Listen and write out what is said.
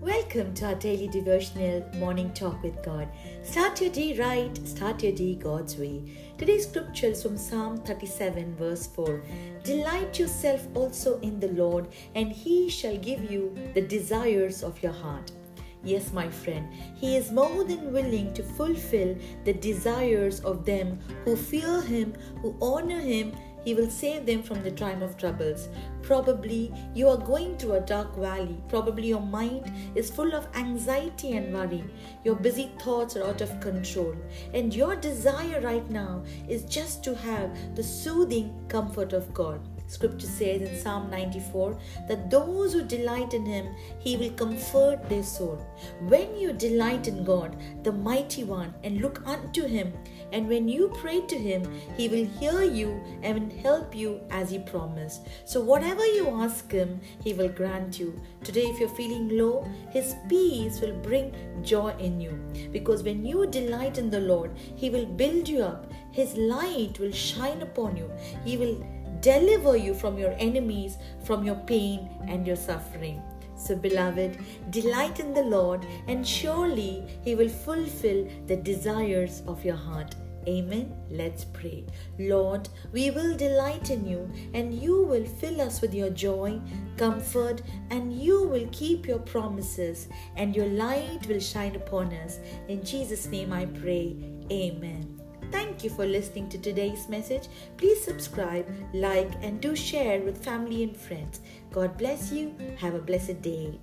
Welcome to our daily devotional morning talk with God. Start your day right, start your day God's way. Today's scripture is from Psalm 37, verse 4. Delight yourself also in the Lord, and he shall give you the desires of your heart. Yes, my friend, He is more than willing to fulfill the desires of them who fear Him, who honor Him, he will save them from the time of troubles. Probably you are going through a dark valley. Probably your mind is full of anxiety and worry. Your busy thoughts are out of control. And your desire right now is just to have the soothing comfort of God. Scripture says in Psalm 94 that those who delight in Him, He will comfort their soul. When you delight in God, the Mighty One, and look unto Him, and when you pray to Him, He will hear you and help you as He promised. So, whatever you ask Him, He will grant you. Today, if you're feeling low, His peace will bring joy in you. Because when you delight in the Lord, He will build you up, His light will shine upon you. He will deliver you from your enemies, from your pain and your suffering. So, beloved, delight in the Lord, and surely He will fulfill the desires of your heart. Amen. Let's pray. Lord, we will delight in you, and you will fill us with your joy, comfort, and you will keep your promises, and your light will shine upon us. In Jesus' name I pray. Amen. Thank you for listening to today's message. Please subscribe, like, and do share with family and friends. God bless you. Have a blessed day.